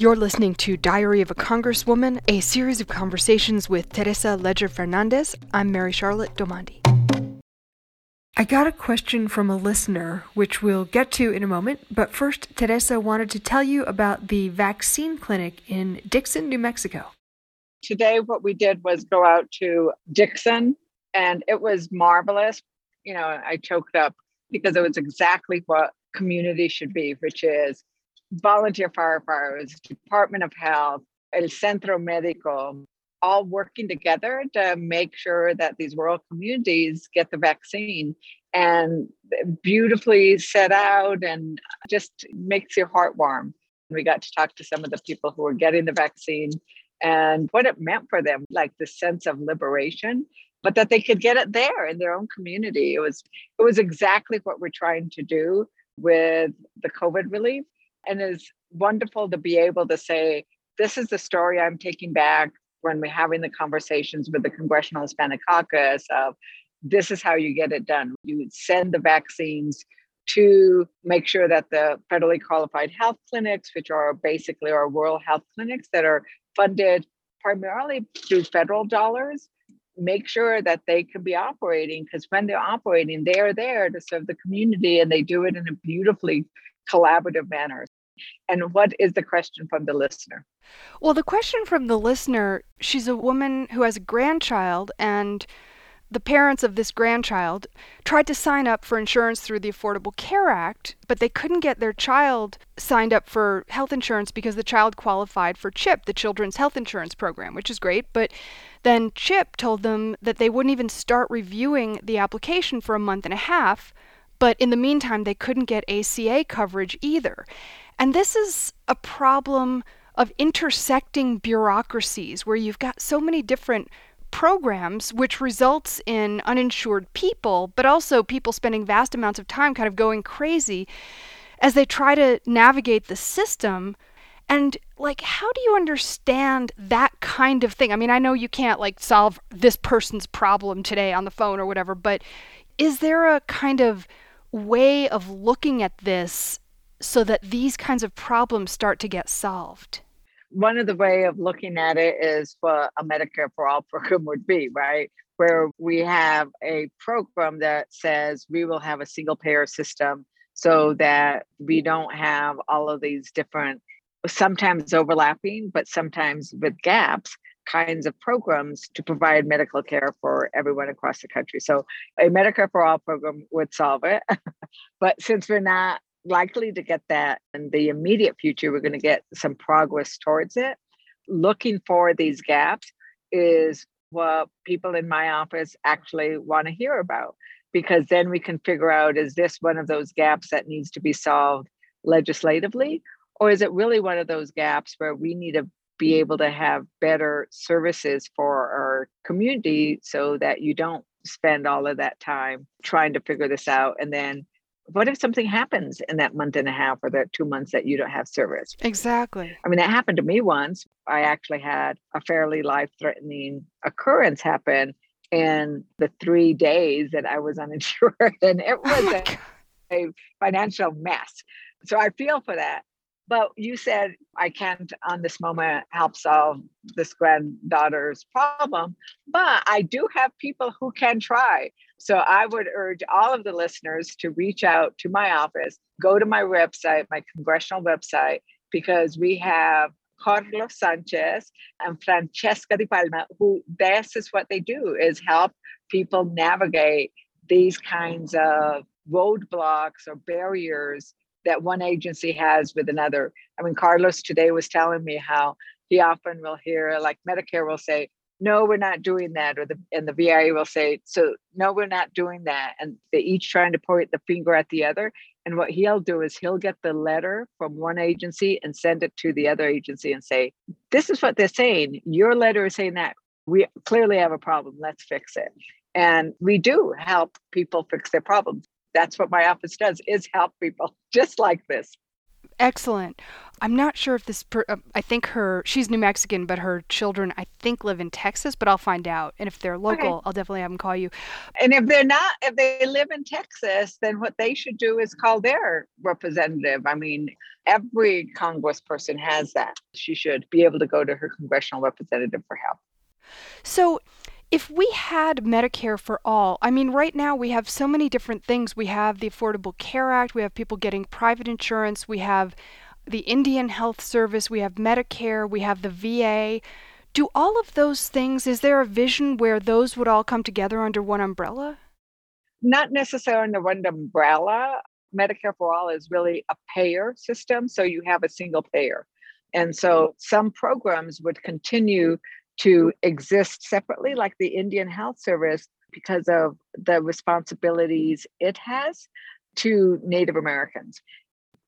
You're listening to Diary of a Congresswoman, a series of conversations with Teresa Leger Fernandez. I'm Mary Charlotte Domandi. I got a question from a listener, which we'll get to in a moment, but first, Teresa wanted to tell you about the vaccine clinic in Dixon, New Mexico. Today, what we did was go out to Dixon, and it was marvelous. You know, I choked up because it was exactly what community should be, which is volunteer firefighters, Department of Health, El Centro Médico, all working together to make sure that these rural communities get the vaccine and beautifully set out and just makes your heart warm. We got to talk to some of the people who were getting the vaccine and what it meant for them, like the sense of liberation, but that they could get it there in their own community. It was it was exactly what we're trying to do with the COVID relief and it's wonderful to be able to say, this is the story I'm taking back when we're having the conversations with the Congressional Hispanic Caucus of this is how you get it done. You send the vaccines to make sure that the federally qualified health clinics, which are basically our rural health clinics that are funded primarily through federal dollars, make sure that they can be operating because when they're operating, they're there to serve the community and they do it in a beautifully collaborative manner. And what is the question from the listener? Well, the question from the listener she's a woman who has a grandchild, and the parents of this grandchild tried to sign up for insurance through the Affordable Care Act, but they couldn't get their child signed up for health insurance because the child qualified for CHIP, the Children's Health Insurance Program, which is great. But then CHIP told them that they wouldn't even start reviewing the application for a month and a half. But in the meantime, they couldn't get ACA coverage either. And this is a problem of intersecting bureaucracies where you've got so many different programs, which results in uninsured people, but also people spending vast amounts of time kind of going crazy as they try to navigate the system. And like, how do you understand that kind of thing? I mean, I know you can't like solve this person's problem today on the phone or whatever, but is there a kind of way of looking at this so that these kinds of problems start to get solved? One of the way of looking at it is what a Medicare for All program would be, right? Where we have a program that says we will have a single payer system so that we don't have all of these different, sometimes overlapping, but sometimes with gaps kinds of programs to provide medical care for everyone across the country. So a Medicare for All program would solve it. but since we're not likely to get that in the immediate future. We're going to get some progress towards it. Looking for these gaps is what people in my office actually want to hear about because then we can figure out is this one of those gaps that needs to be solved legislatively or is it really one of those gaps where we need to be able to have better services for our community so that you don't spend all of that time trying to figure this out and then what if something happens in that month and a half or that two months that you don't have service? Exactly. I mean, that happened to me once. I actually had a fairly life threatening occurrence happen in the three days that I was uninsured. And it oh was oh a, a financial mess. So I feel for that. But you said I can't, on this moment, help solve this granddaughter's problem. But I do have people who can try. So I would urge all of the listeners to reach out to my office, go to my website, my congressional website, because we have Carlos Sanchez and Francesca Di Palma, who this is what they do is help people navigate these kinds of roadblocks or barriers that one agency has with another. I mean, Carlos today was telling me how he often will hear like Medicare will say, no, we're not doing that. Or the and the VA will say, so no, we're not doing that. And they each trying to point the finger at the other. And what he'll do is he'll get the letter from one agency and send it to the other agency and say, this is what they're saying. Your letter is saying that. We clearly have a problem. Let's fix it. And we do help people fix their problems. That's what my office does is help people just like this. Excellent. I'm not sure if this. Per, uh, I think her. She's New Mexican, but her children, I think, live in Texas. But I'll find out. And if they're local, okay. I'll definitely have them call you. And if they're not, if they live in Texas, then what they should do is call their representative. I mean, every Congressperson has that. She should be able to go to her congressional representative for help. So, if we had Medicare for all, I mean, right now we have so many different things. We have the Affordable Care Act, we have people getting private insurance, we have the Indian Health Service, we have Medicare, we have the VA. Do all of those things, is there a vision where those would all come together under one umbrella? Not necessarily under one umbrella. Medicare for All is really a payer system, so you have a single payer. And so some programs would continue to mm-hmm. exist separately, like the Indian Health Service, because of the responsibilities it has to Native Americans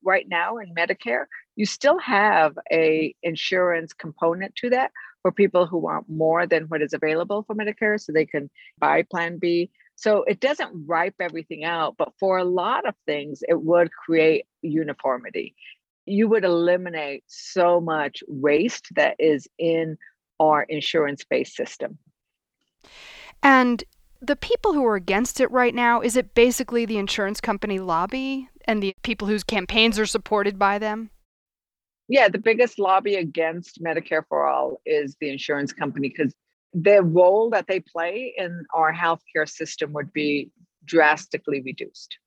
right now in Medicare, you still have a insurance component to that for people who want more than what is available for Medicare so they can buy plan B. So it doesn't wipe everything out, but for a lot of things it would create uniformity. You would eliminate so much waste that is in our insurance-based system. And the people who are against it right now, is it basically the insurance company lobby and the people whose campaigns are supported by them? Yeah, the biggest lobby against Medicare for All is the insurance company because the role that they play in our healthcare system would be drastically reduced.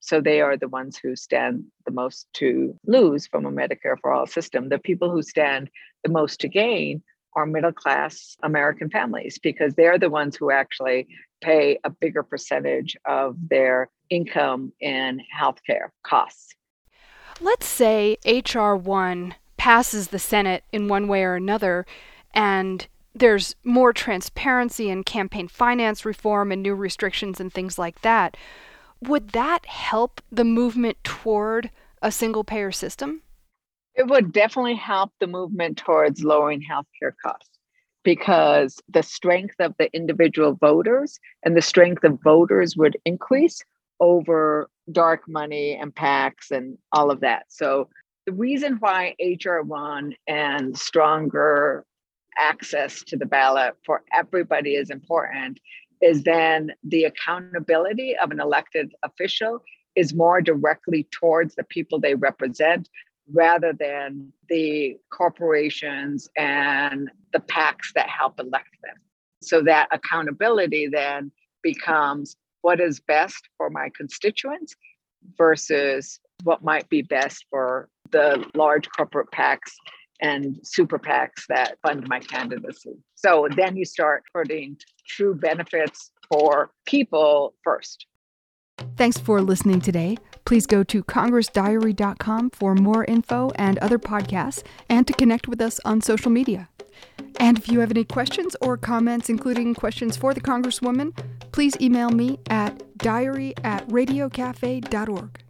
So they are the ones who stand the most to lose from a Medicare for All system. The people who stand the most to gain are middle class American families because they're the ones who actually pay a bigger percentage of their income in healthcare costs. Let's say H.R. 1 passes the Senate in one way or another, and there's more transparency in campaign finance reform and new restrictions and things like that. Would that help the movement toward a single payer system? It would definitely help the movement towards lowering healthcare costs because the strength of the individual voters and the strength of voters would increase over dark money and PACs and all of that. So the reason why HR1 and stronger access to the ballot for everybody is important is then the accountability of an elected official is more directly towards the people they represent rather than the corporations and the PACs that help elect them. So that accountability then becomes what is best for my constituents versus what might be best for the large corporate PACs and super PACs that fund my candidacy. So then you start putting true benefits for people first. Thanks for listening today. Please go to congressdiary.com for more info and other podcasts and to connect with us on social media. And if you have any questions or comments, including questions for the Congresswoman, please email me at diary at radiocafe.org.